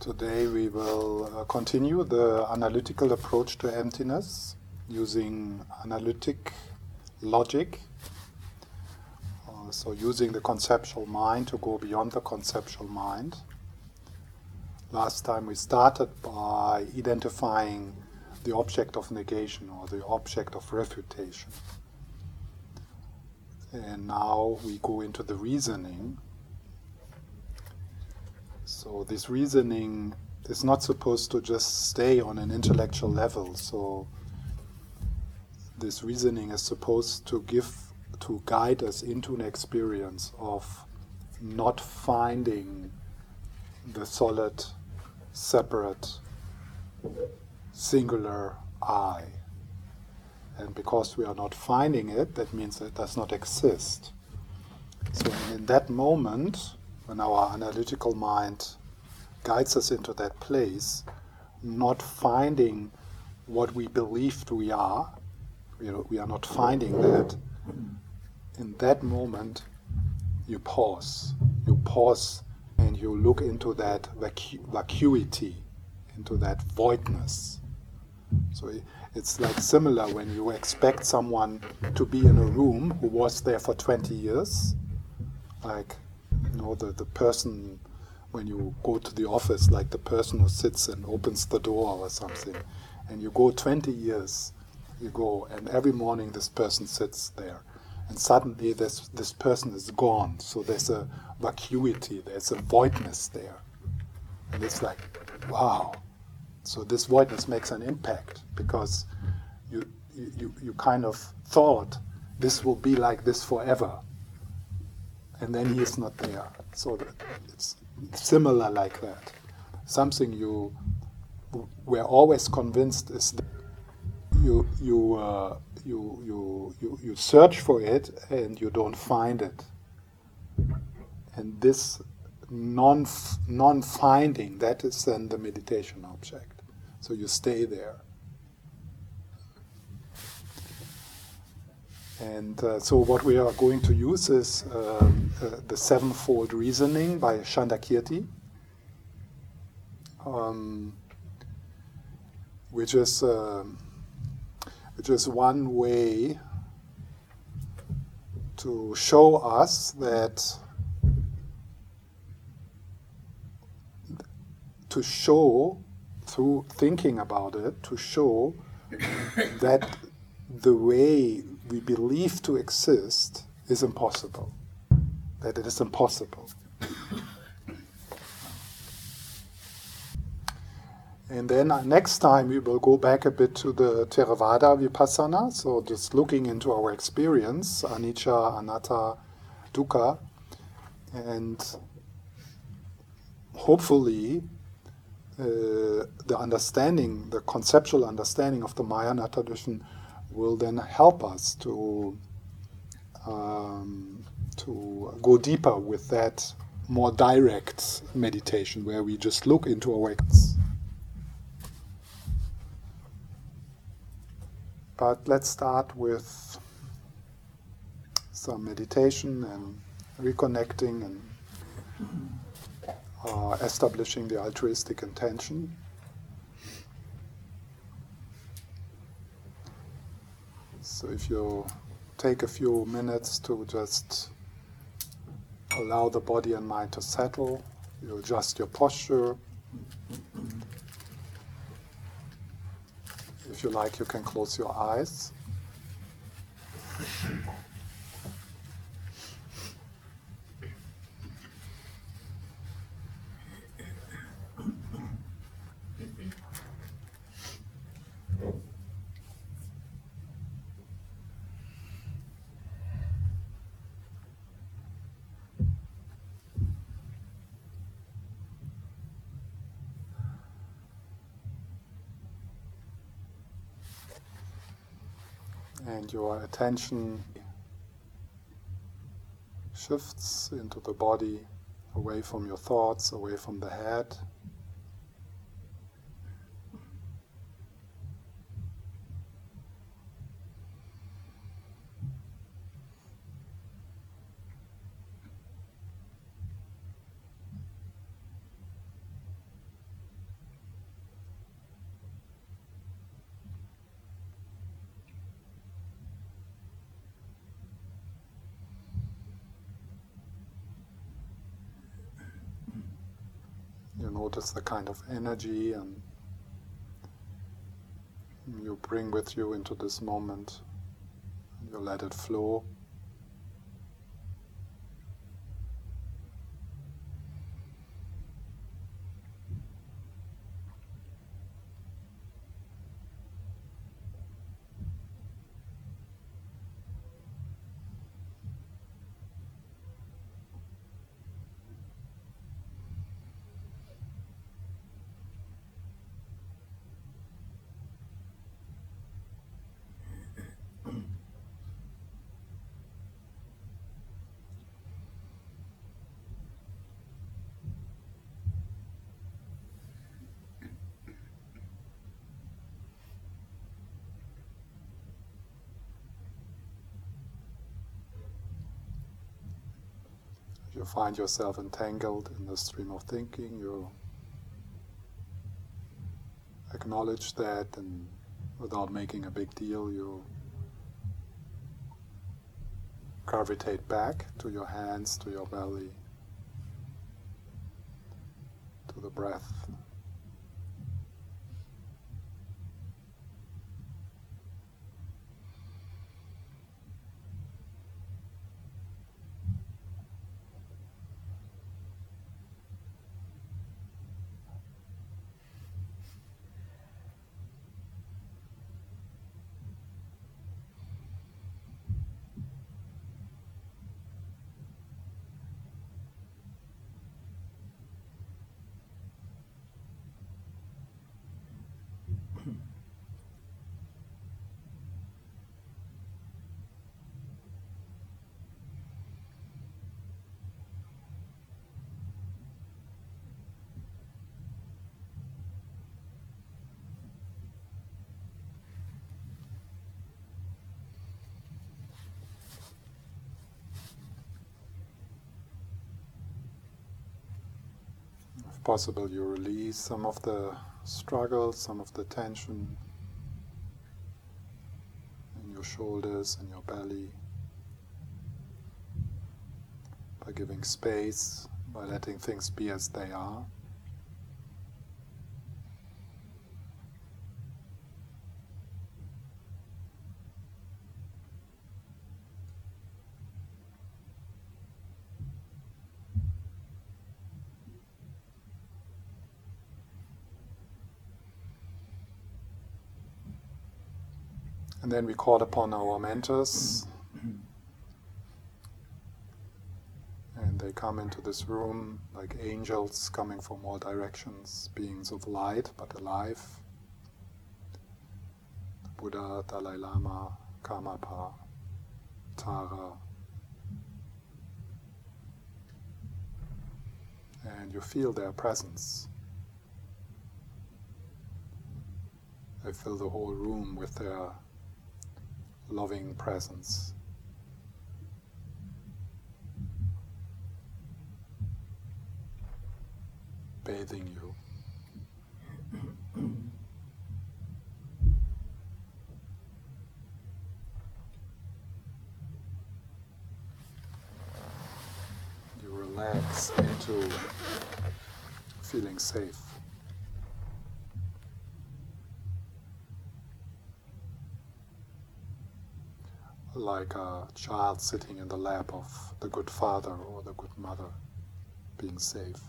Today we will uh, continue the analytical approach to emptiness using analytic logic. Uh, so, using the conceptual mind to go beyond the conceptual mind. Last time we started by identifying the object of negation or the object of refutation. And now we go into the reasoning so this reasoning is not supposed to just stay on an intellectual level. So this reasoning is supposed to give to guide us into an experience of not finding the solid, separate, singular I. And because we are not finding it, that means it does not exist. So in that moment, when our analytical mind guides us into that place, not finding what we believed we are, you know, we are not finding that, in that moment, you pause. You pause and you look into that vacu- vacuity, into that voidness. So it's like similar when you expect someone to be in a room who was there for 20 years, like you know, the, the person when you go to the office, like the person who sits and opens the door or something, and you go 20 years, you go, and every morning this person sits there, and suddenly this, this person is gone. So there's a vacuity, there's a voidness there. And it's like, wow. So this voidness makes an impact because you, you, you kind of thought this will be like this forever and then he is not there. So it's similar like that. Something you were always convinced is that you you uh, you, you you you search for it and you don't find it. And this non non finding that is then the meditation object. So you stay there. And uh, so, what we are going to use is um, uh, the sevenfold reasoning by Chandrakirti, um, which is uh, which is one way to show us that to show through thinking about it to show that the way we believe to exist is impossible, that it is impossible. And then uh, next time we will go back a bit to the Theravada Vipassana, so just looking into our experience, anicca, anatta, dukkha, and hopefully uh, the understanding, the conceptual understanding of the Mahayana tradition will then help us to um, to go deeper with that more direct meditation where we just look into acts. But let's start with some meditation and reconnecting and uh, establishing the altruistic intention. So if you take a few minutes to just allow the body and mind to settle, you adjust your posture. If you like, you can close your eyes. Your attention shifts into the body, away from your thoughts, away from the head. You notice the kind of energy and you bring with you into this moment. You let it flow. You find yourself entangled in the stream of thinking, you acknowledge that and without making a big deal, you gravitate back to your hands, to your belly, to the breath. If possible, you release some of the struggle, some of the tension in your shoulders and your belly by giving space, by letting things be as they are. And then we call upon our mentors. And they come into this room like angels coming from all directions, beings of light but alive. Buddha, Dalai Lama, Karmapa, Tara. And you feel their presence. They fill the whole room with their loving presence. Bathing you. You relax into feeling safe. Like a child sitting in the lap of the good father or the good mother, being safe.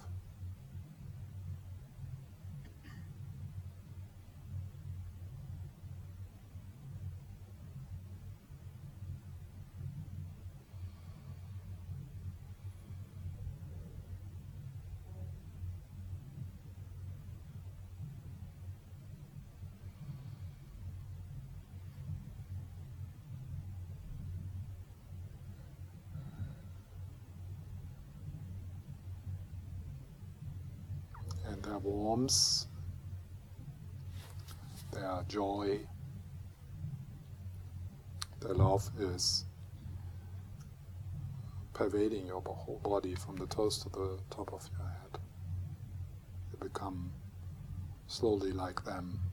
and their warmth, their joy, their love is pervading your whole body from the toes to the top of your head. You become slowly like them.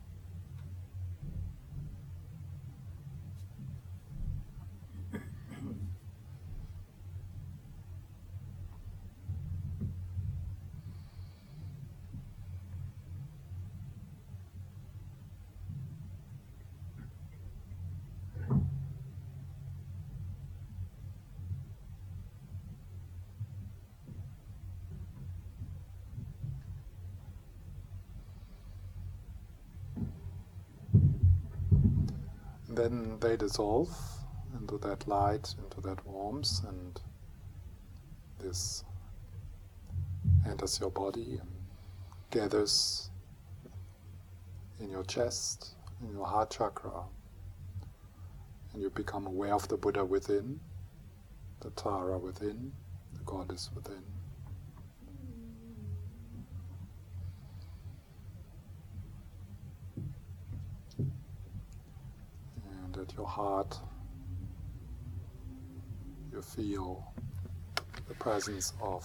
Then they dissolve into that light, into that warmth, and this enters your body and gathers in your chest, in your heart chakra, and you become aware of the Buddha within, the Tara within, the Goddess within. And at your heart, you feel the presence of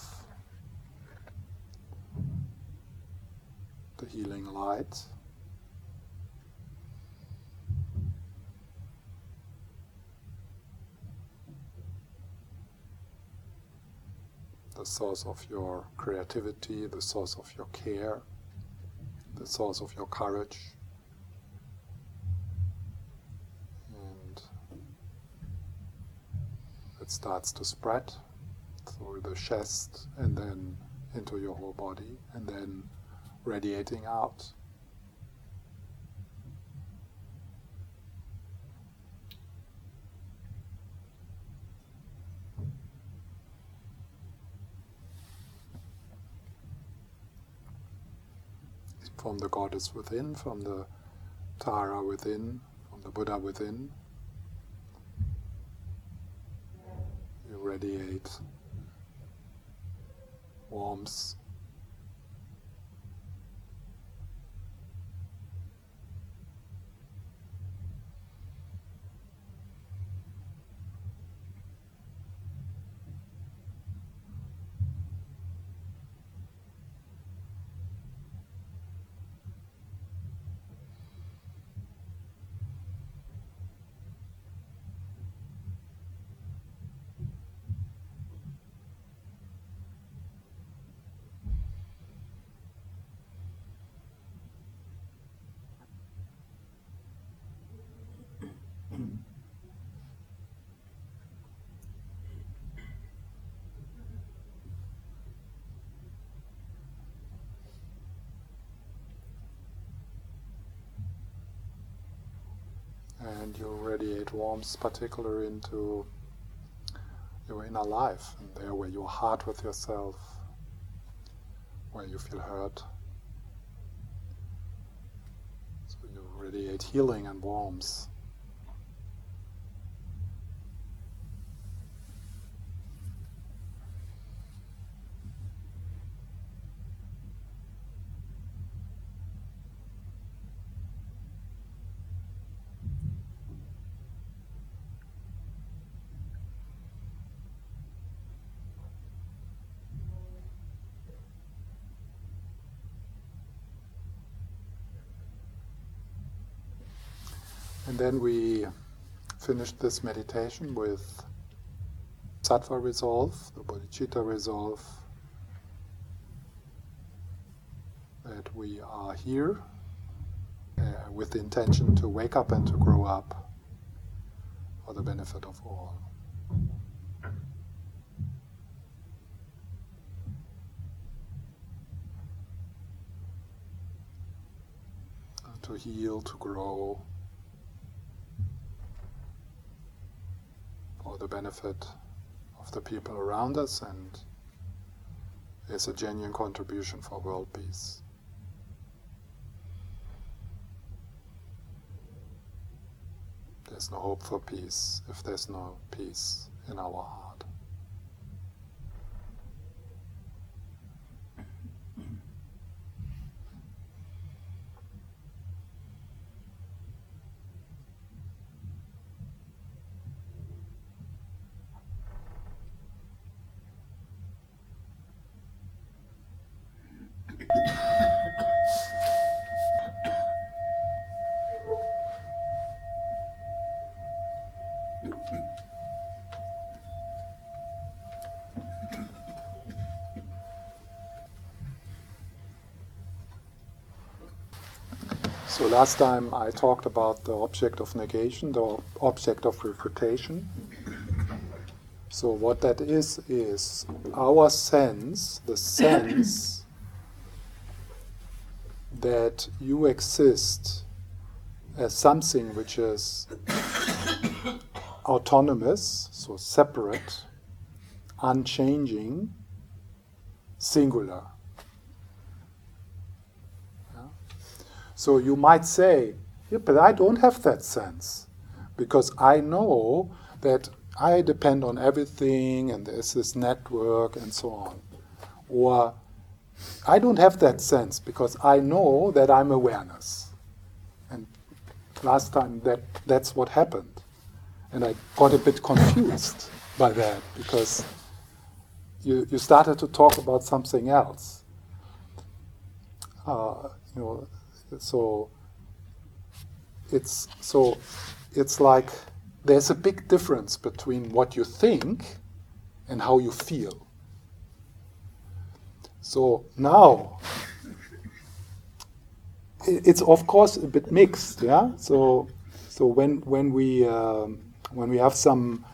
the healing light. The source of your creativity, the source of your care, the source of your courage. And it starts to spread through the chest and then into your whole body and then radiating out. From the goddess within, from the Tara within, from the Buddha within, you radiate warmth radiate warmth, particularly into your inner life, and there where you're hard with yourself, where you feel hurt. So you radiate healing and warmth. And then we finished this meditation with sattva resolve, the bodhicitta resolve, that we are here uh, with the intention to wake up and to grow up for the benefit of all. to heal, to grow, for the benefit of the people around us and is a genuine contribution for world peace. There's no hope for peace if there's no peace in our heart. So last time I talked about the object of negation, the object of refutation. So what that is is our sense, the sense that you exist as something which is autonomous, so separate, unchanging, singular. So you might say, yeah, but I don't have that sense because I know that I depend on everything and there's this network and so on. Or I don't have that sense because I know that I'm awareness. And last time that that's what happened. And I got a bit confused by that because you, you started to talk about something else. Uh, you know, so it's so it's like there's a big difference between what you think and how you feel. So now it's of course a bit mixed, yeah. So so when when we um, when we have some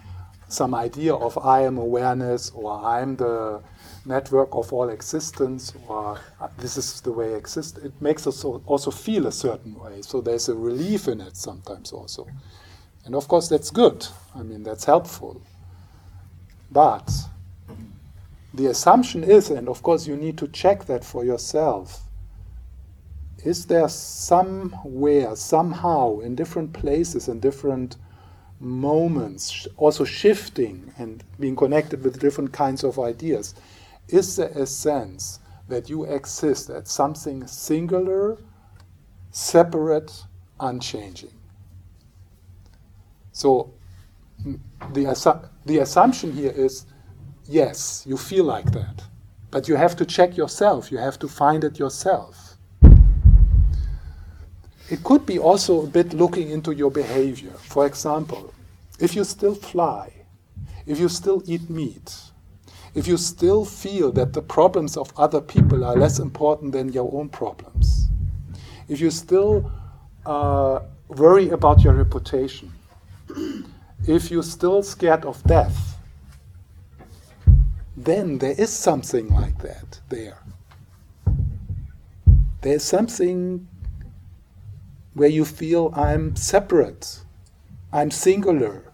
some idea of I am awareness or I'm the network of all existence or uh, this is the way it exists, it makes us also feel a certain way. So there's a relief in it sometimes also. And of course, that's good. I mean, that's helpful. But the assumption is, and of course, you need to check that for yourself. Is there somewhere, somehow, in different places, in different moments, also shifting and being connected with different kinds of ideas, is there a sense that you exist as something singular, separate, unchanging? So the, assu- the assumption here is yes, you feel like that. But you have to check yourself, you have to find it yourself. It could be also a bit looking into your behavior. For example, if you still fly, if you still eat meat, if you still feel that the problems of other people are less important than your own problems, if you still uh, worry about your reputation, if you're still scared of death, then there is something like that there. There's something where you feel I'm separate, I'm singular,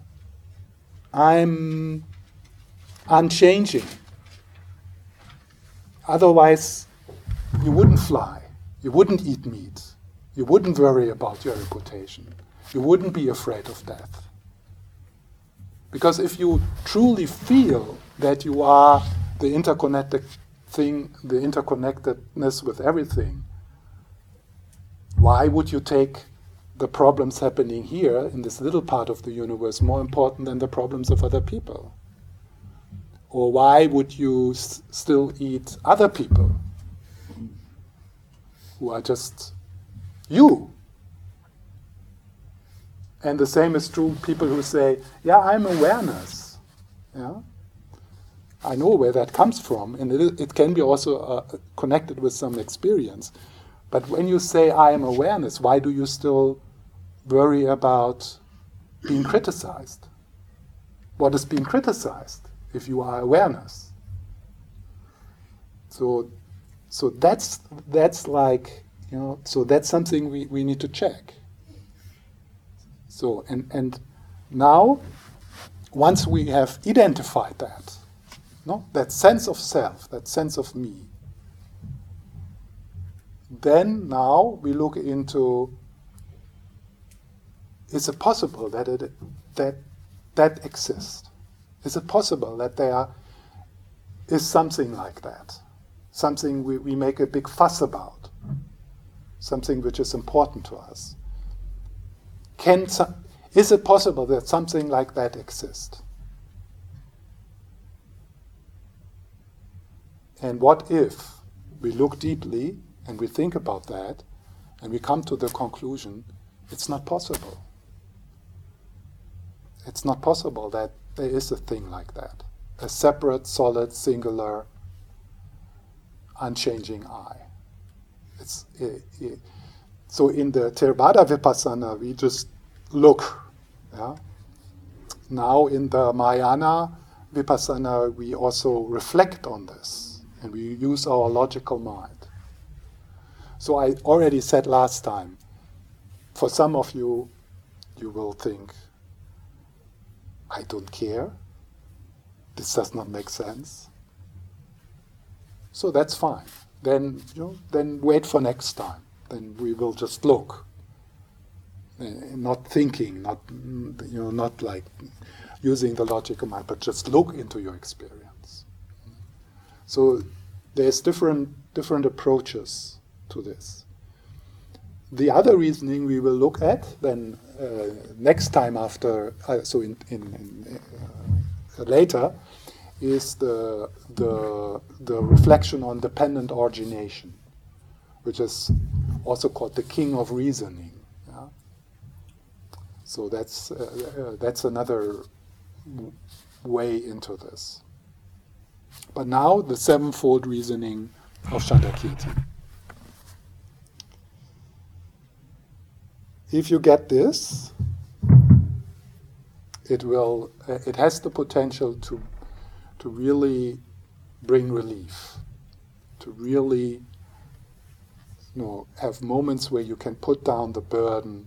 I'm unchanging. Otherwise, you wouldn't fly, you wouldn't eat meat, you wouldn't worry about your reputation, you wouldn't be afraid of death. Because if you truly feel that you are the interconnected thing, the interconnectedness with everything, why would you take the problems happening here in this little part of the universe more important than the problems of other people? Or why would you s- still eat other people who are just you? And the same is true people who say, yeah, I'm awareness. Yeah? I know where that comes from, and it, it can be also uh, connected with some experience. But when you say I am awareness, why do you still worry about being criticized? What is being criticized if you are awareness? So, so that's that's like you know. So that's something we, we need to check. So, and, and now, once we have identified that, no, that sense of self, that sense of me, then now we look into is it possible that it, that that exists? Is it possible that there is something like that? Something we, we make a big fuss about? Something which is important to us? Can is it possible that something like that exists? And what if we look deeply and we think about that and we come to the conclusion it's not possible? It's not possible that there is a thing like that. A separate, solid, singular, unchanging I. It's, it, it, so in the Theravada Vipassana, we just look. Yeah? Now in the Mahayana Vipassana, we also reflect on this and we use our logical mind. So I already said last time, for some of you, you will think, I don't care. This does not make sense. So that's fine. Then, you know, then wait for next time. Then we will just look, uh, not thinking, not you know, not like using the logical mind, but just look into your experience. So there's different different approaches to this. The other reasoning we will look at then uh, next time after, uh, so in, in, in uh, later, is the, the, the reflection on dependent origination, which is also called the king of reasoning. Yeah? So that's, uh, uh, that's another way into this. But now the sevenfold reasoning of Chandrakirti. If you get this, it will. Uh, it has the potential to to really bring relief, to really you know, have moments where you can put down the burden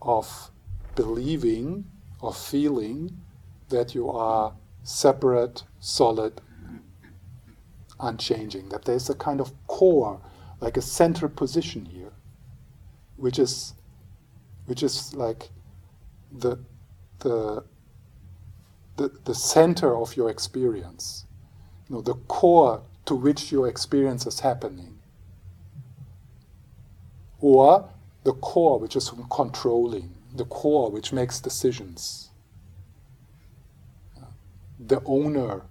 of believing or feeling that you are separate, solid, unchanging, that there's a kind of core, like a center position here, which is which is like the the the, the center of your experience, you know, the core to which your experience is happening. Or the core which is controlling, the core which makes decisions, the owner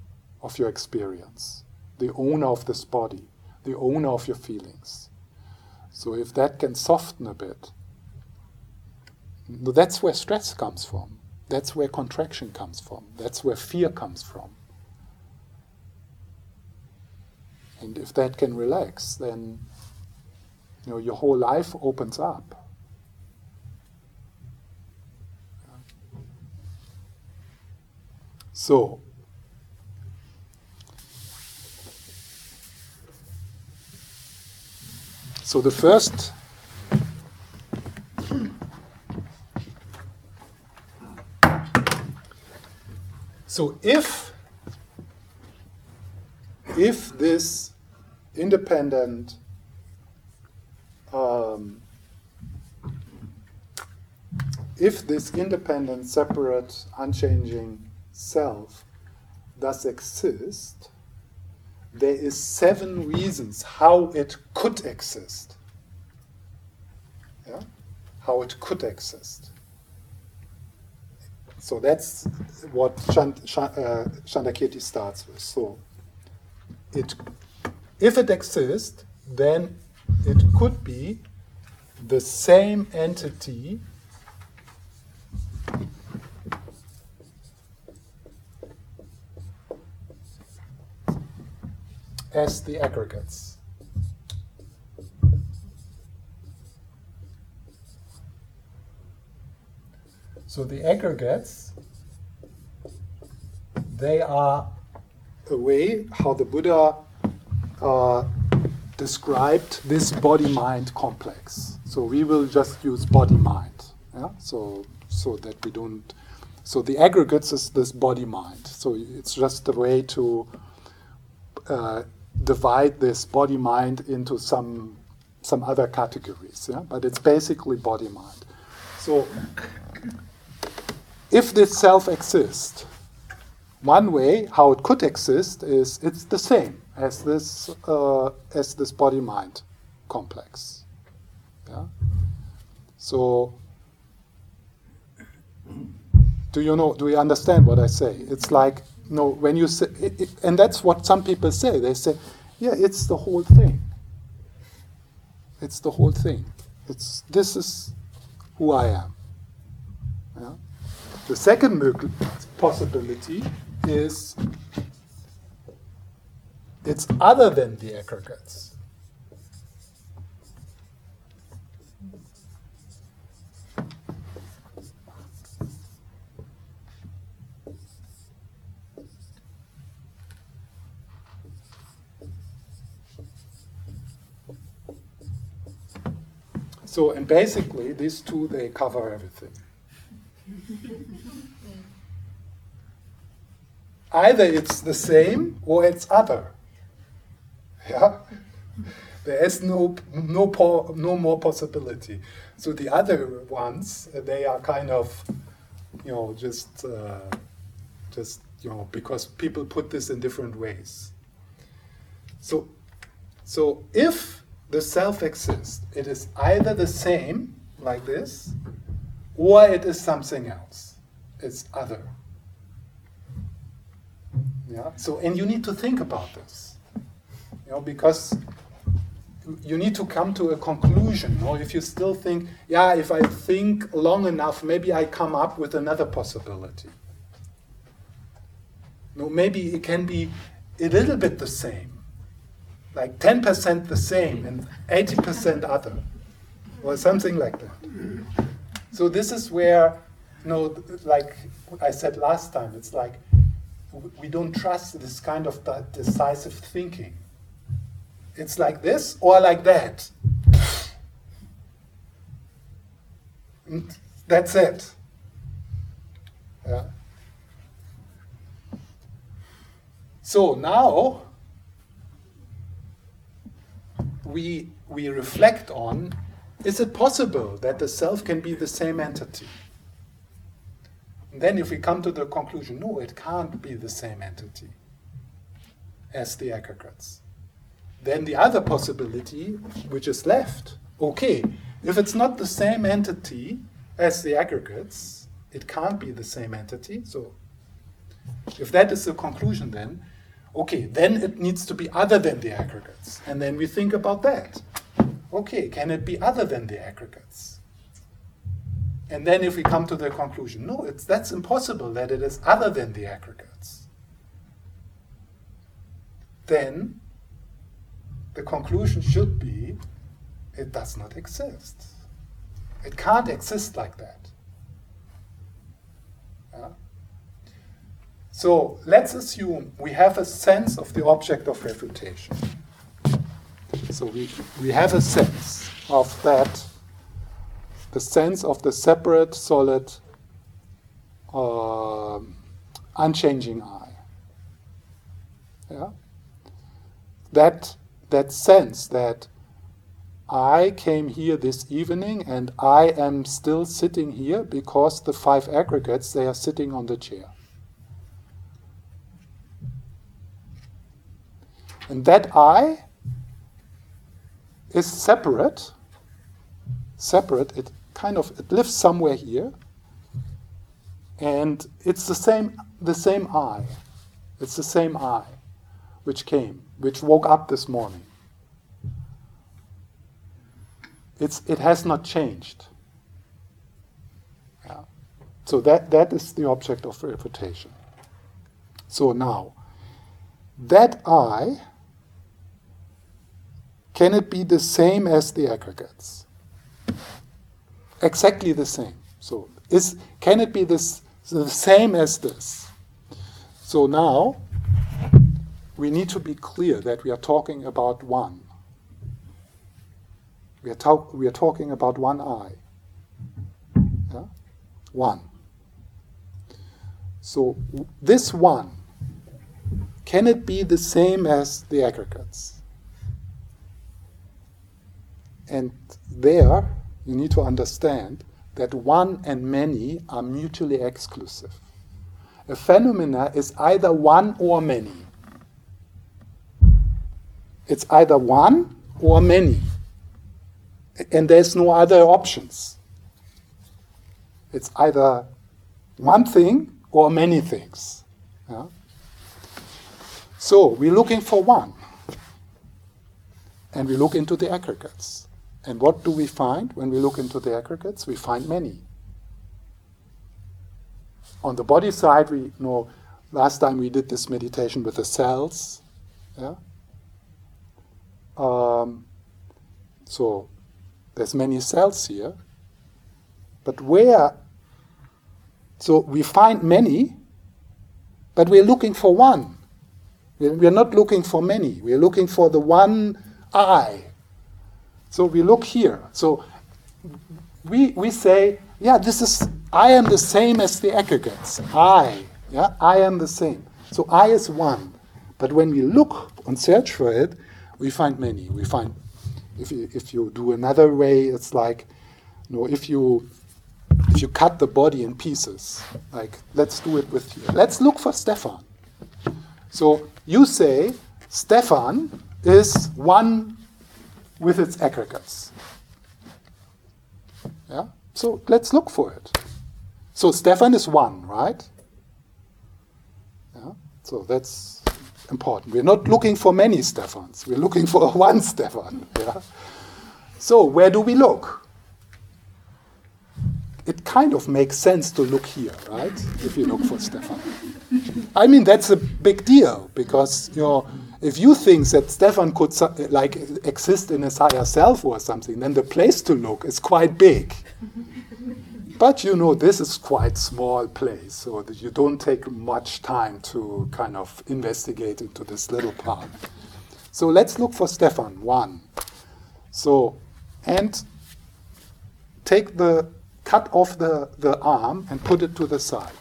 of your experience, the owner of this body, the owner of your feelings. So if that can soften a bit, that's where stress comes from. That's where contraction comes from. That's where fear comes from. And if that can relax, then you know your whole life opens up. So So the first So if if this independent um, if this independent, separate, unchanging self does exist, there is seven reasons how it could exist. Yeah? How it could exist. So that's what Chand, uh, Chandrakirti starts with. So it, if it exists, then it could be the same entity as the aggregates. So the aggregates, they are a way how the Buddha uh, described this body-mind complex. So we will just use body-mind, yeah? So so that we don't. So the aggregates is this body-mind. So it's just a way to uh, divide this body-mind into some some other categories. Yeah? But it's basically body-mind. So if this self exists, one way how it could exist is it's the same as this uh, as this body mind complex. Yeah. So do you know? Do you understand what I say? It's like know when you say, it, it, and that's what some people say. They say, yeah, it's the whole thing. It's the whole thing. It's this is who I am. Yeah? The second possibility is it's other than the aggregates. So, and basically, these two they cover everything. Either it's the same or it's other. Yeah? There is no, no, po- no more possibility. So the other ones, uh, they are kind of, you know, just, uh, just you know, because people put this in different ways. So, so if the self exists, it is either the same, like this, or it is something else. It's other. Yeah. So, and you need to think about this, you know, because you need to come to a conclusion. Or if you still think, yeah, if I think long enough, maybe I come up with another possibility. No, maybe it can be a little bit the same, like 10% the same and 80% other, or something like that. So this is where, you know, like I said last time, it's like we don't trust this kind of decisive thinking it's like this or like that. That's it. Yeah. So now we, we reflect on is it possible that the self can be the same entity? And then, if we come to the conclusion, no, it can't be the same entity as the aggregates then the other possibility, which is left, okay, if it's not the same entity as the aggregates, it can't be the same entity. So if that is the conclusion, then okay, then it needs to be other than the aggregates. And then we think about that. Okay, can it be other than the aggregates? And then if we come to the conclusion, no, it's, that's impossible that it is other than the aggregates, then the conclusion should be it does not exist. It can't exist like that. Yeah? So let's assume we have a sense of the object of refutation. So we, we have a sense of that, the sense of the separate, solid, uh, unchanging I. Yeah? That that sense that I came here this evening and I am still sitting here because the five aggregates they are sitting on the chair. And that I is separate, separate, it kind of it lives somewhere here, and it's the same the same I. It's the same I which came, which woke up this morning. It's, it has not changed. Yeah. So that, that is the object of refutation. So now, that I, can it be the same as the aggregates? Exactly the same. So is, can it be this, the same as this? So now, we need to be clear that we are talking about one. We are, talk, we are talking about one I. Yeah? One. So this one, can it be the same as the aggregates? And there, you need to understand that one and many are mutually exclusive. A phenomena is either one or many. It's either one or many. And there's no other options. It's either one thing or many things. Yeah? So we're looking for one. And we look into the aggregates. And what do we find when we look into the aggregates? We find many. On the body side, we know last time we did this meditation with the cells. Yeah? Um, so there's many cells here, but where? So we find many, but we're looking for one. We're not looking for many. We're looking for the one I. So we look here. So we, we say, yeah, this is, I am the same as the aggregates. I, yeah, I am the same. So I is one. But when we look and search for it, we find many. We find, if you, if you do another way, it's like, you know, if you if you cut the body in pieces, like let's do it with you. Let's look for Stefan. So you say Stefan is one with its aggregates. Yeah? So let's look for it. So Stefan is one, right? Yeah? So that's important. We're not looking for many Stefans. We're looking for one Stefan. Yeah? So where do we look? It kind of makes sense to look here, right? If you look for Stefan. I mean, that's a big deal because you know if you think that Stefan could like exist in his higher self or something, then the place to look is quite big. but you know, this is quite small place, so that you don't take much time to kind of investigate into this little part. So let's look for Stefan one. So and take the cut off the, the arm and put it to the side.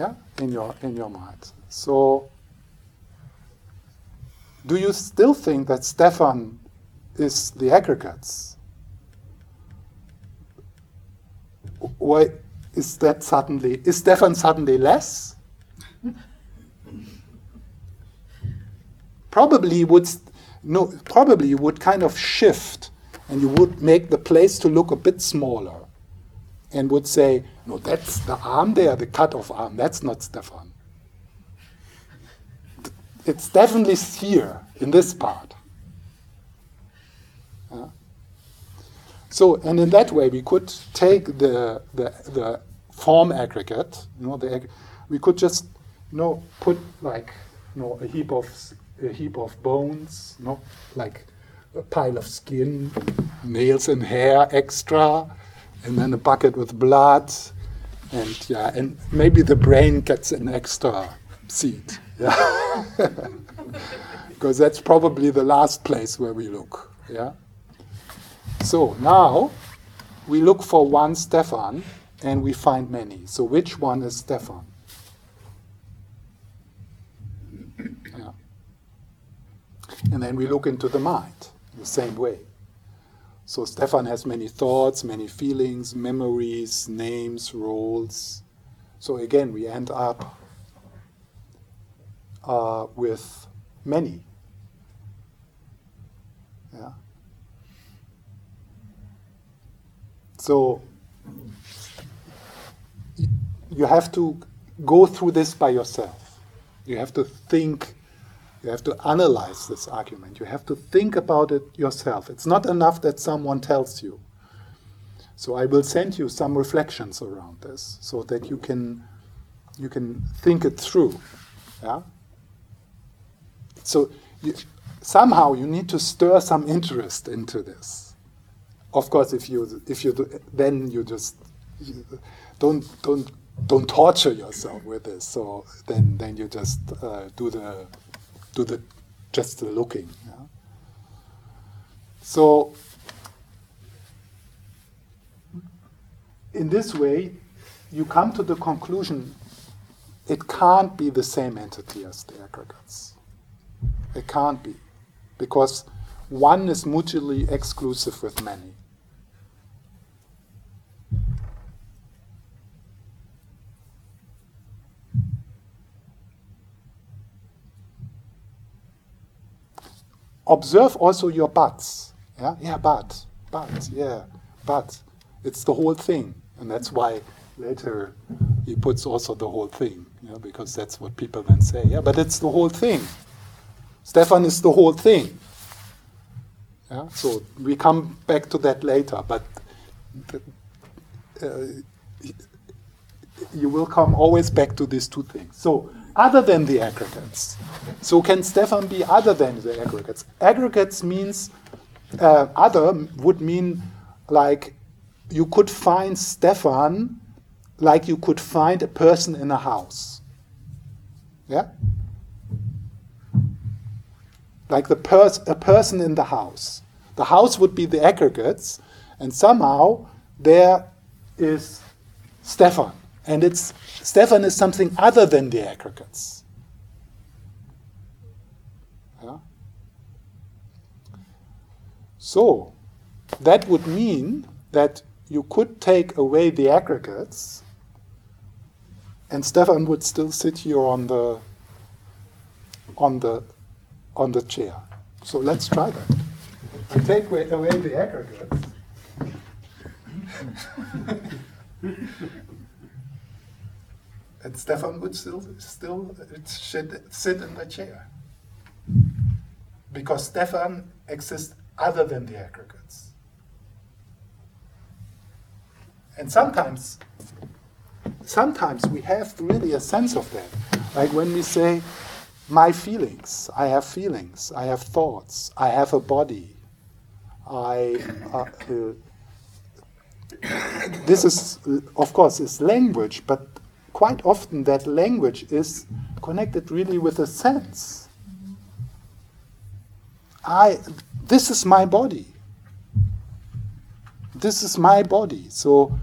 Yeah, in your in your mind. So do you still think that Stefan is the aggregates? Why is that suddenly, is Stefan suddenly less? probably would, no, probably you would kind of shift and you would make the place to look a bit smaller and would say, no, that's the arm there, the cut off arm, that's not Stefan it's definitely here in this part. Yeah. So, and in that way, we could take the, the, the form aggregate, you know, the, we could just, you know, put like, you know, a heap of, a heap of bones, you know, like a pile of skin, nails and hair extra, and then a bucket with blood, and yeah, and maybe the brain gets an extra seat. Yeah. because that's probably the last place where we look. Yeah. So now we look for one Stefan and we find many. So which one is Stefan? Yeah. And then we look into the mind in the same way. So Stefan has many thoughts, many feelings, memories, names, roles. So again, we end up uh, with many. Yeah. So you have to go through this by yourself. You have to think, you have to analyze this argument. You have to think about it yourself. It's not enough that someone tells you. So I will send you some reflections around this so that you can you can think it through. Yeah? So you, somehow you need to stir some interest into this. Of course, if you if you do, then you just you don't don't don't torture yourself with this. So then then you just uh, do the do the just the looking. Yeah? So in this way, you come to the conclusion it can't be the same entity as the aggregates. It can't be. Because one is mutually exclusive with many. Observe also your buts. Yeah, yeah, but, but, yeah, but. It's the whole thing. And that's why later he puts also the whole thing, yeah, because that's what people then say. Yeah, but it's the whole thing. Stefan is the whole thing. Yeah? So we come back to that later, but uh, you will come always back to these two things. So other than the aggregates. So can Stefan be other than the aggregates? Aggregates means uh, other would mean like you could find Stefan like you could find a person in a house. Yeah? Like the pers- a person in the house. The house would be the aggregates, and somehow there is Stefan. And it's Stefan is something other than the aggregates. Yeah? So that would mean that you could take away the aggregates and Stefan would still sit here on the on the on the chair. So let's try that. I take away, away the aggregates. and Stefan would still still uh, sit, sit in the chair. Because Stefan exists other than the aggregates. And sometimes sometimes we have really a sense of that. Like when we say, my feelings, I have feelings, I have thoughts, I have a body, I. Uh, uh, this is, of course, is language, but quite often that language is connected really with a sense. I, this is my body. This is my body. So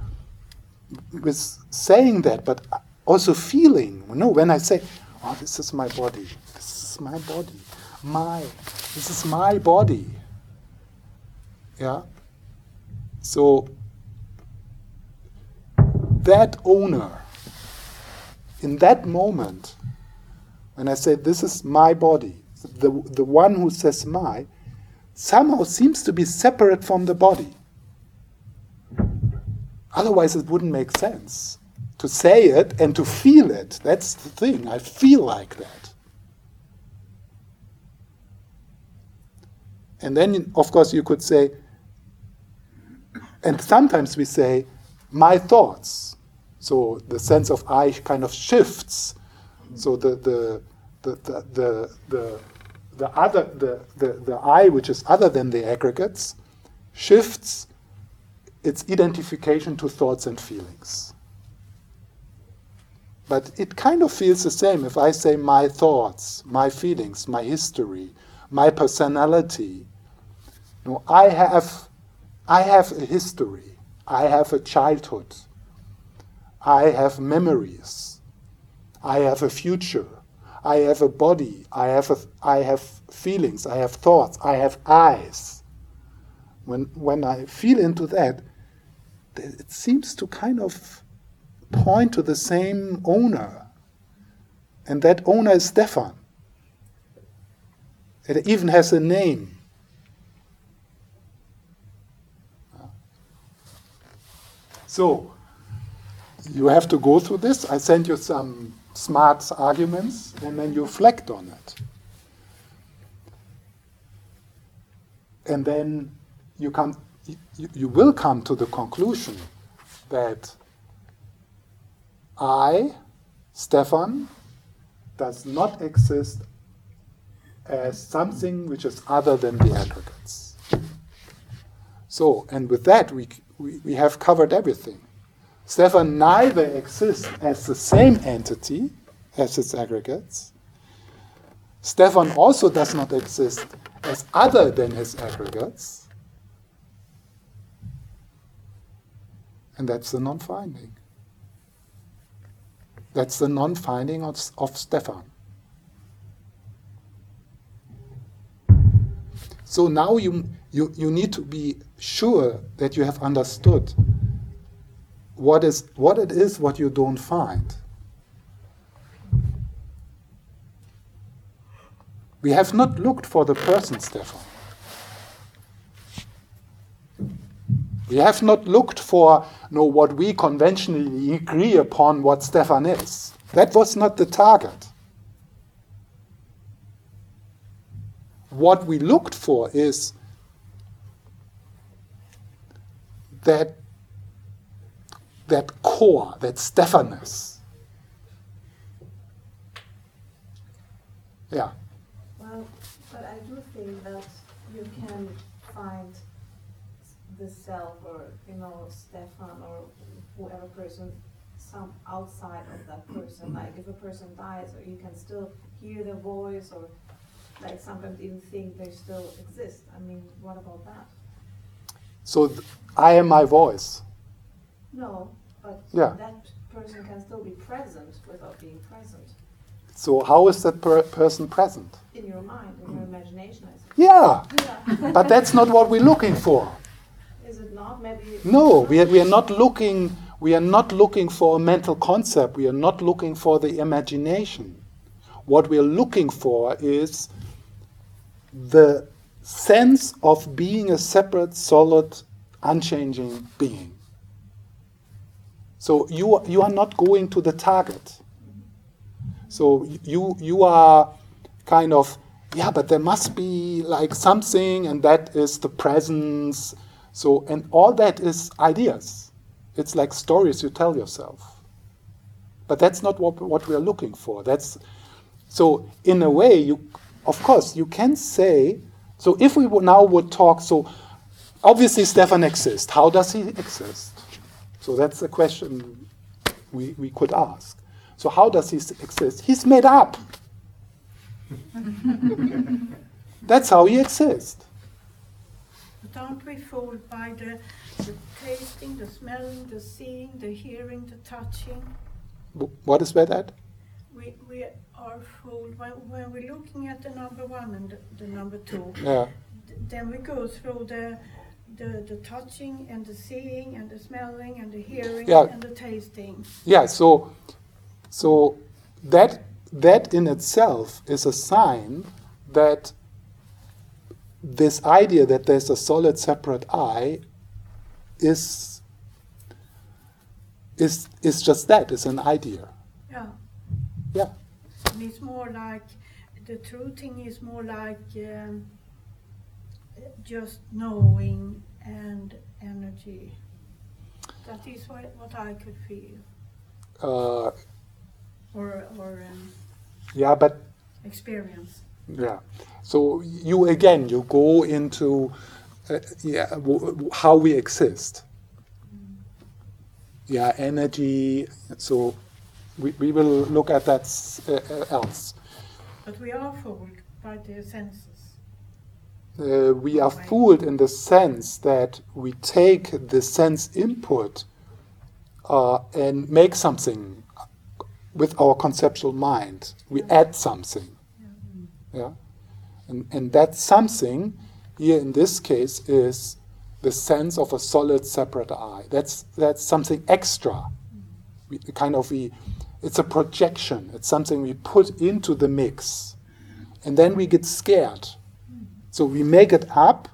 with saying that, but also feeling. You know, when I say, "Oh, this is my body. This is my body. My, this is my body." Yeah. So that owner, in that moment, when I say, "This is my body," the the one who says "my," somehow seems to be separate from the body. Otherwise, it wouldn't make sense to say it and to feel it. That's the thing. I feel like that. And then, of course, you could say, and sometimes we say, my thoughts. So the sense of I kind of shifts. So the, the, the, the, the, the, the other, the, the, the I, which is other than the aggregates, shifts its identification to thoughts and feelings. But it kind of feels the same if I say my thoughts, my feelings, my history, my personality. No, I have, I have a history. I have a childhood. I have memories. I have a future. I have a body. I have, a, I have feelings. I have thoughts. I have eyes. When, when I feel into that, it seems to kind of point to the same owner. And that owner is Stefan. It even has a name. So, you have to go through this. I send you some smart arguments, and then you reflect on it. And then you come you, you will come to the conclusion that I, Stefan, does not exist as something which is other than the aggregates. So, and with that, we, we, we have covered everything. Stefan neither exists as the same entity as its aggregates. Stefan also does not exist as other than his aggregates. And that's the non finding. That's the non finding of, of Stefan. So now you, you, you need to be sure that you have understood what, is, what it is what you don't find. We have not looked for the person, Stefan. We have not looked for know, what we conventionally agree upon what Stefan is. That was not the target. What we looked for is that, that core, that Stephanus. Yeah. Well, but I do think that you can find the self or you know Stefan or whoever person some outside of that person mm. like if a person dies or you can still hear their voice or like sometimes even think they still exist. I mean, what about that? So th- I am my voice. No, but Yeah. that person can still be present without being present So how is that per- person present? in your mind, in your imagination. I suppose. Yeah, Yeah. but that's not what we're looking for. Is it not? Maybe. No, we are, we are not looking. We are not looking for a mental concept. We are not looking for the imagination. What we are looking for is the sense of being a separate, solid, unchanging being. So you are- you are not going to the target. So you you are kind of yeah, but there must be like something, and that is the presence. So and all that is ideas. It's like stories you tell yourself. But that's not what what we are looking for. That's so in a way you of course you can say so if we would now would talk so obviously Stefan exists. How does he exist? So that's a question we, we could ask. So how does he exist? He's made up. That's how he exists. Aren't we fooled by the, the tasting, the smelling, the seeing, the hearing, the touching? What is that? We, we are fooled when, when we're looking at the number one and the, the number two. Yeah. th- Then we go through the, the, the touching and the seeing and the smelling and the hearing Yeah. and the tasting. Yeah, so so that that in itself is a sign that this idea that there's a solid separate I is is is just that, is an idea. Yeah. Yeah. And it's more like, the true thing is more like um, just knowing and energy. That is what, what I could feel. Uh, or, or um, yeah, but experience. Yeah. So you again, you go into uh, yeah w- w- how we exist. Yeah, energy. So we, we will look at that s- uh, uh, else. But we are fooled by the senses. Uh, we are fooled in the sense that we take the sense input uh, and make something with our conceptual mind. We add something. Yeah? And, and that something, here in this case, is the sense of a solid separate I. That's, that's something extra. We, kind of we, it's a projection. It's something we put into the mix. And then we get scared. So we make it up,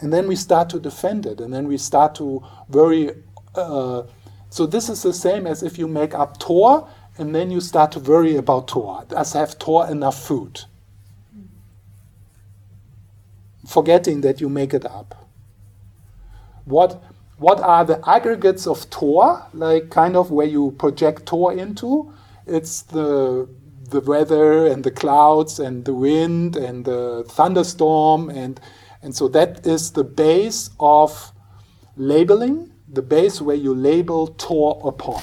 and then we start to defend it, and then we start to worry. Uh, so this is the same as if you make up Thor, and then you start to worry about Thor. Does have Thor enough food? Forgetting that you make it up. What what are the aggregates of Tor, Like kind of where you project Tor into? It's the the weather and the clouds and the wind and the thunderstorm and and so that is the base of labeling, the base where you label Tor upon.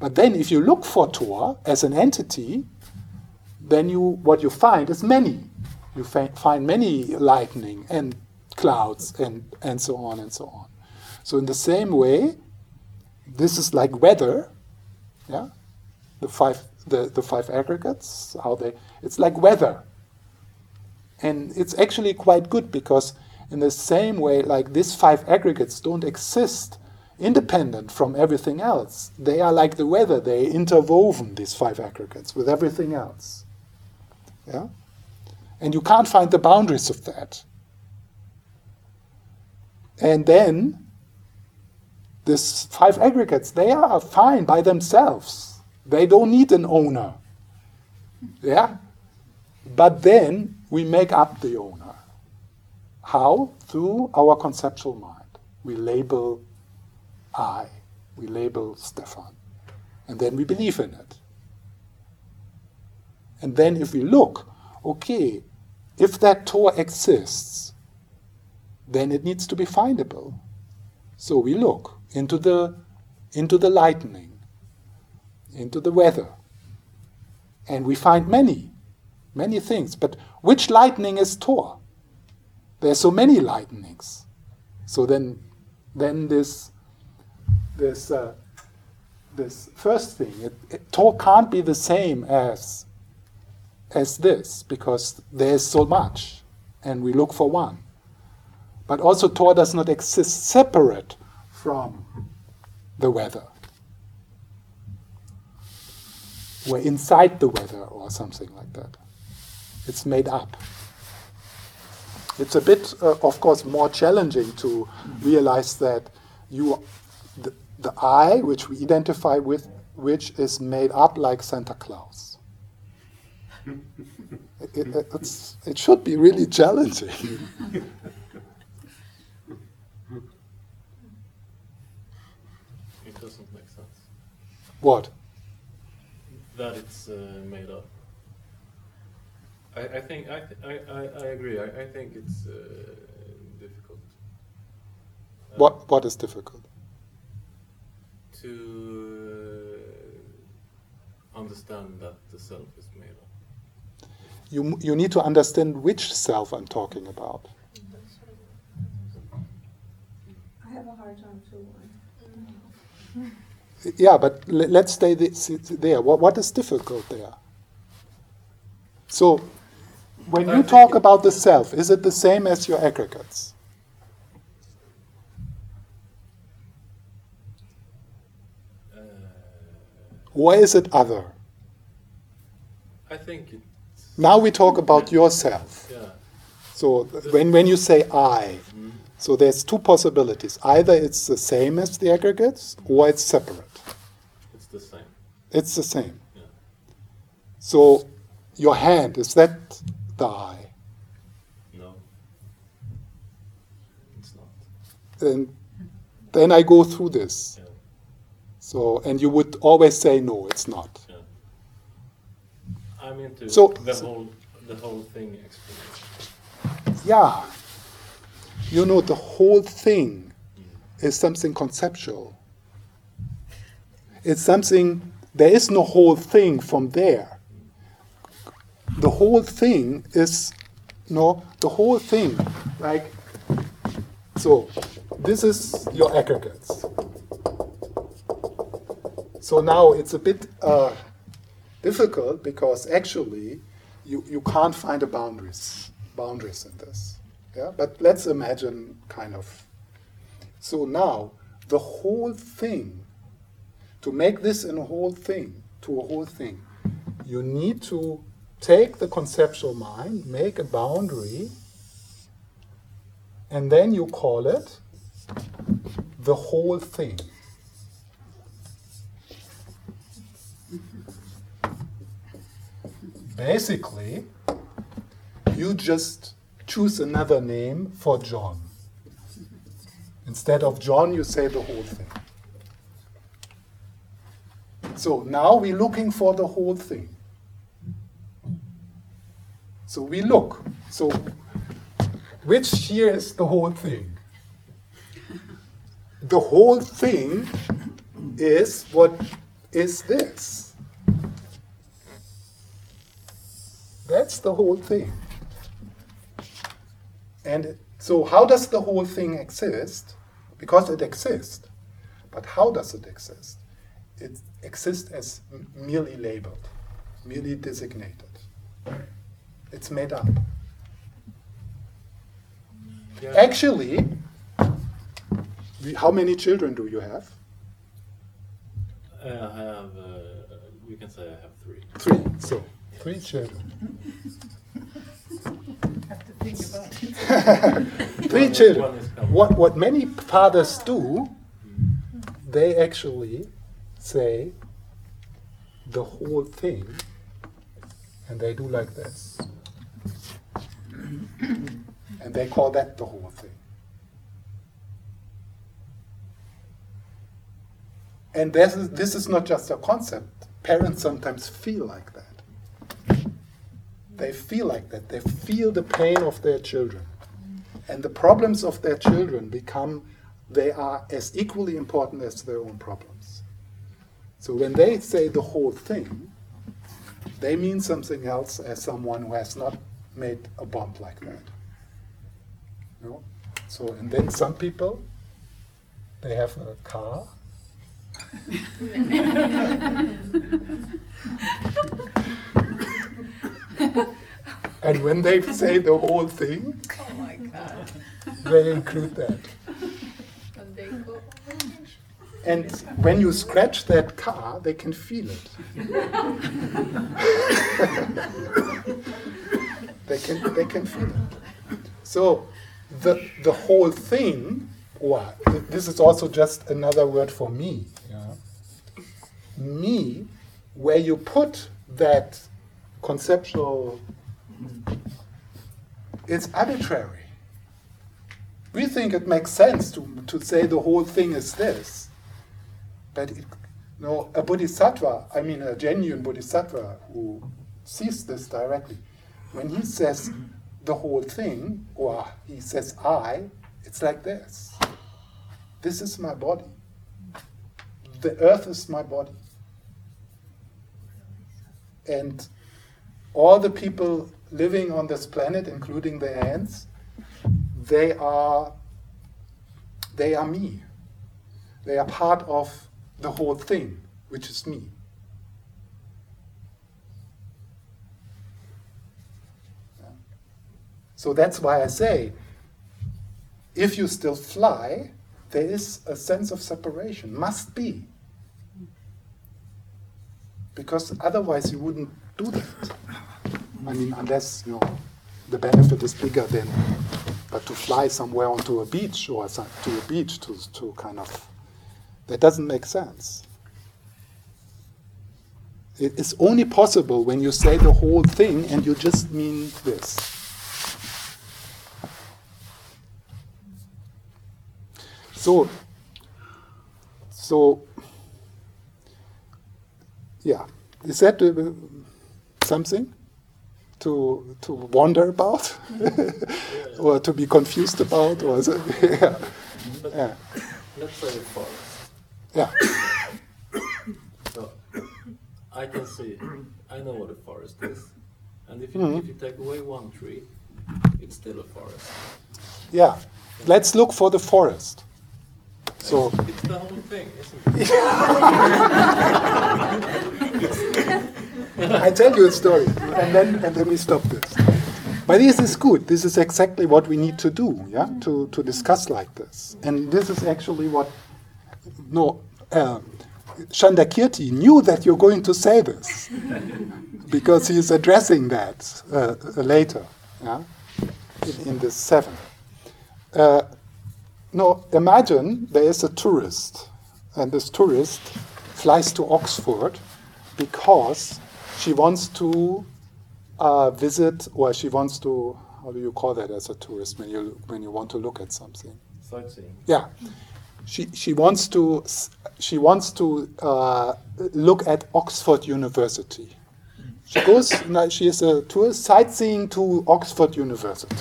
But then if you look for Tor as an entity, then you what you find is many. You fi- find many lightning and clouds and, and so on and so on. So in the same way, this is like weather, yeah, the five the, the five aggregates, how they it's like weather. And it's actually quite good because in the same way, like these five aggregates don't exist independent from everything else. They are like the weather, they interwoven these five aggregates with everything else. Yeah? And you can't find the boundaries of that. And then these five aggregates, they are fine by themselves. They don't need an owner. Yeah? But then we make up the owner. How? Through our conceptual mind. We label I, we label Stefan, and then we believe in it. And then if we look, okay, if that Tor exists, then it needs to be findable. So we look into the into the lightning, into the weather, and we find many. many things. But which lightning is Tor? There are so many lightnings. So then, then this, this, uh, this first thing, it, it, Tor can't be the same as, as this because there's so much, and we look for one. But also, Tor does not exist separate from the weather. We're inside the weather or something like that. It's made up. It's a bit, uh, of course, more challenging to realize that you, the, the I, which we identify with, which is made up like Santa Claus. It, it, it should be really challenging. It doesn't make sense. What? That it's uh, made up. I, I think I, th- I, I, I agree. I, I think it's uh, difficult. Uh, What, what is difficult? To uh, understand that the self is made up. You, you need to understand which self I'm talking about. I have a hard time too. Yeah, but le- let's stay th- there. What, what is difficult there? So, when you talk about the self, is it the same as your aggregates? Uh, Or is it other? I think it. Now we talk about yourself. Yeah. So, when, when you say I, Mm. so there's two possibilities. Either it's the same as the aggregates, or it's separate. It's the same. It's the same. Yeah. So, your hand, is that the I? No. It's not. And then I go through this. Yeah. So, and you would always say, no, it's not. I'm into So- the whole the whole thing experience. Yeah. You know, the whole thing is something conceptual. It's something, there is no whole thing from there. The whole thing is, no, the whole thing, like, so, this is your aggregates. So now it's a bit uh, difficult because actually you, you can't find a boundaries boundaries in this. Yeah, but let's imagine kind of. So now the whole thing, to make this in a whole thing, to a whole thing, you need to take the conceptual mind, make a boundary, and then you call it the whole thing. Basically, you just choose another name for John. Instead of John, you say the whole thing. So now we're looking for the whole thing. So we look. So which here is the whole thing? The whole thing is what is this. That's the whole thing. And so, how does the whole thing exist? Because it exists. But how does it exist? It exists as merely labeled, merely designated. It's made up. Yeah. Actually, we- how many children do you have? I have. Uh, we can say I have three. Three. So, three children. Have to think about it. Three One is- children. one is coming. What, what many fathers do, they actually say the whole thing, and they do like this. And they call that the whole thing. And this is, this is not just a concept. Parents sometimes feel like that. They feel like that. They feel the pain of their children. And the problems of their children become, they are as equally important as their own problems. So when they say the whole thing, they mean something else as someone who has not made a bond like that. You know? So, and then some people, they have a car. and when they say the whole thing, Oh my God. they include that. And when you scratch that car, they can feel it. they can they can feel it. So the the whole thing, th- this is also just another word for me. Yeah? Me, where you put that conceptual, it's arbitrary. We think it makes sense to, to say the whole thing is this. But it, no, a bodhisattva, I mean a genuine bodhisattva who sees this directly, when he says the whole thing, or he says I, it's like this. This is my body. The earth is my body. And all the people living on this planet, including the ants, they are they are me. They are part of the whole thing, which is me. So that's why I say if you still fly, there is a sense of separation, must be. Because otherwise you wouldn't do that. I mean, unless you know the benefit is bigger than but to fly somewhere onto a beach or some, to a beach to, to kind of that doesn't make sense. It is only possible when you say the whole thing and you just mean this. So so yeah. Is that uh, something to to wonder about or to be confused about or so, yeah. Yeah let's say a forest. yeah So I can see, I know what a forest is. And if you, Mhm. if you take away one tree, it's still a forest. yeah let's look for the forest so It's the whole thing, isn't it? I tell you a story, and then and then we stop this. But this is good. This is exactly what we need to do, yeah, to, to discuss like this. And this is actually what no uh, knew that you're going to say this because he's addressing that uh, later, yeah, in, in this seven. Uh, no, imagine there is a tourist, and this tourist flies to Oxford because she wants to uh, visit, or she wants to, how do you call that as a tourist when you when you want to look at something? Sightseeing. Yeah, she she wants to she wants to uh, look at Oxford University. She goes. She is a tourist sightseeing to Oxford University.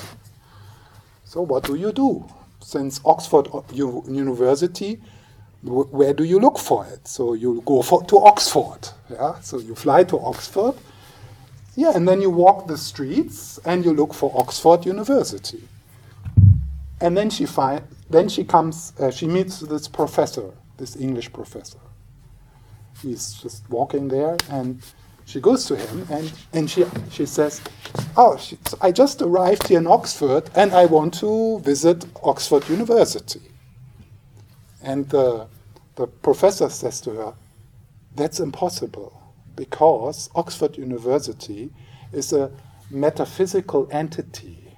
So what do you do? Since Oxford University, where do you look for it? So you go for, to Oxford. Yeah. So you fly to Oxford. Yeah, and then you walk the streets and you look for Oxford University. And then she find, then she comes, uh, she meets this professor, this English professor. He's just walking there, and she goes to him, and, and she she says, "Oh, she, I just arrived here in Oxford, and I want to visit Oxford University." And the the professor says to her, "That's impossible, because Oxford University is a metaphysical entity."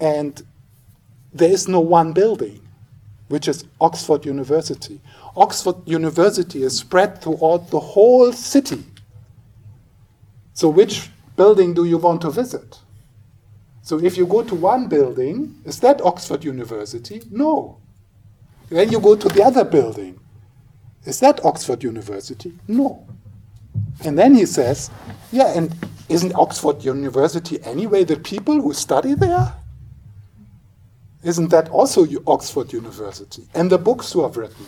And there is no one building, which is Oxford University. Oxford University is spread throughout the whole city. So, which building do you want to visit? So, if you go to one building, is that Oxford University? No. Then you go to the other building. Is that Oxford University? No. And then he says, Yeah, and isn't Oxford University anyway the people who study there? Isn't that also Oxford University? And the books who have written.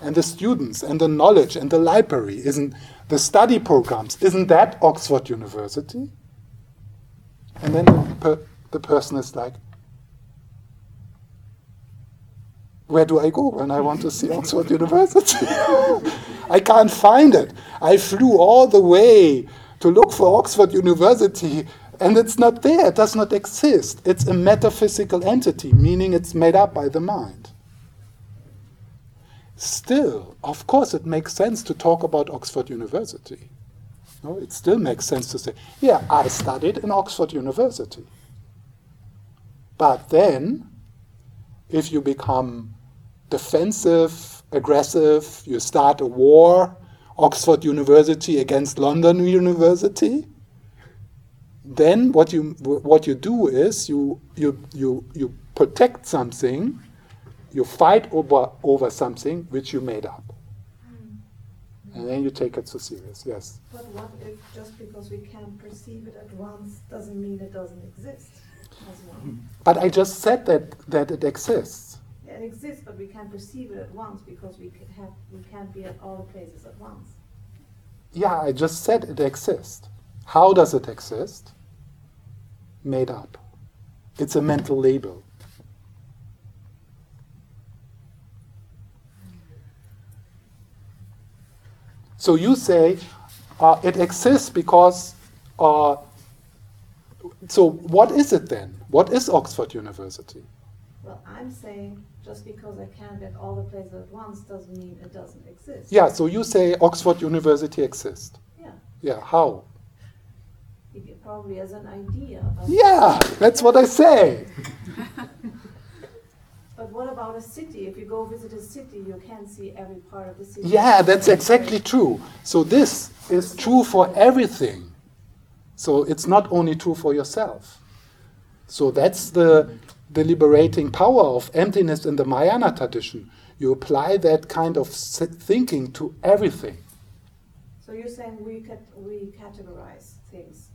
and the students and the knowledge and the library isn't the study programs isn't that Oxford University? And then the, per, the person is like, where do I go when I want to see Oxford University? I can't find it. I flew all the way to look for Oxford University and it's not there, it does not exist. It's a metaphysical entity, meaning it's made up by the mind. Still, of course, it makes sense to talk about Oxford University. No, it still makes sense to say, yeah, I studied in Oxford University. But then, if you become defensive, aggressive, you start a war, Oxford University against London University, then what you what you do is you you you you protect something, you fight over over something which you made up, hmm. and then you take it so serious. Yes. But what if just because we can't perceive it at once doesn't mean it doesn't exist as well? But I just said that that it exists. It exists, but we can't perceive it at once because we have we can't be at all places at once. Yeah, I just said it exists. How does it exist? Made up. It's a mental label. So you say uh, it exists because. Uh, so what is it then? What is Oxford University? Well, I'm saying just because I can't be at all the places at once doesn't mean it doesn't exist. Yeah, so you say Oxford University exists. Yeah, Yeah, how? it- probably as an idea. Yeah, that's what I say. but what about a city? If you go visit a city, you can't see every part of the city. Yeah, that's exactly true. So this is true for everything. So it's not only true for yourself. So that's the, the liberating power of emptiness in the Mahayana tradition. You apply that kind of thinking to everything. So you're saying we cat- we categorize things.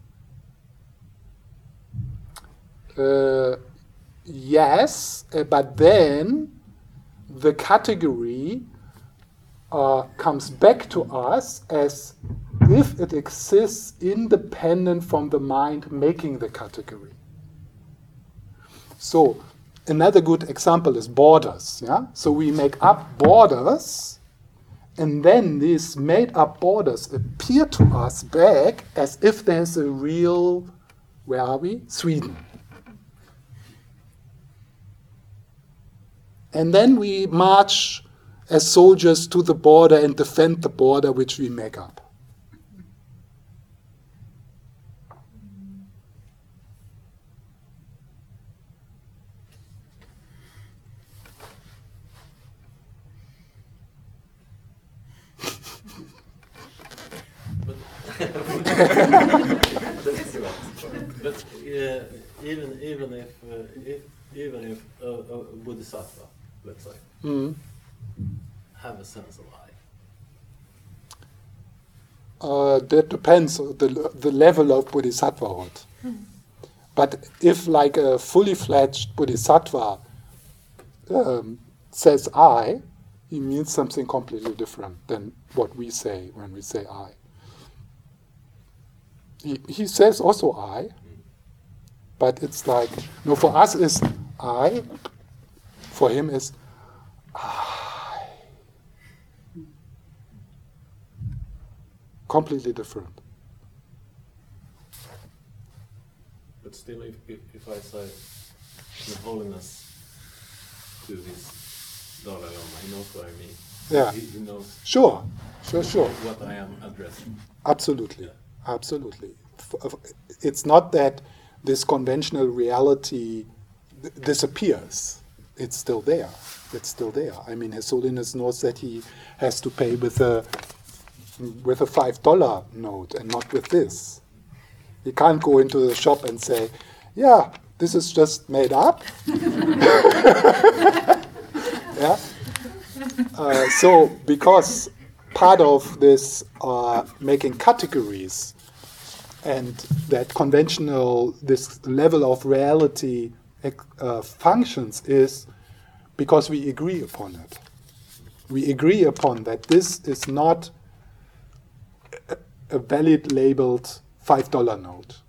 Uh, yes, uh, but then the category uh, comes back to us as if it exists independent from the mind making the category. So, another good example is borders. Yeah? So, we make up borders, and then these made up borders appear to us back as if there's a real, where are we? Sweden. And then we march as soldiers to the border and defend the border which we make up. But, but uh, even even if, uh, if even if a, a bodhisattva, let's say, Mm. have a sense of I, Uh, that depends on the, the level of bodhisattvahood. But if, like a fully fledged bodhisattva um, says I, he means something completely different than what we say when we say I. He, he says also I, but it's like, no, for us is I, for him is I. Completely different. but still, if, if, if I say the holiness to this Dalai Lama, he knows what I mean. Yeah. He, he knows Sure, sure, sure. what I am addressing. Absolutely, Yeah. Absolutely. It's not that this conventional reality th- disappears. It's still there. It's still there. I mean, His Holiness knows that he has to pay with a with a five dollar note and not with this. He can't go into the shop and say, "Yeah, this is just made up." yeah. Uh, so because part of this uh, making categories and that conventional this level of reality uh, functions is because we agree upon it we agree upon that this is not a- valid labeled $5 note.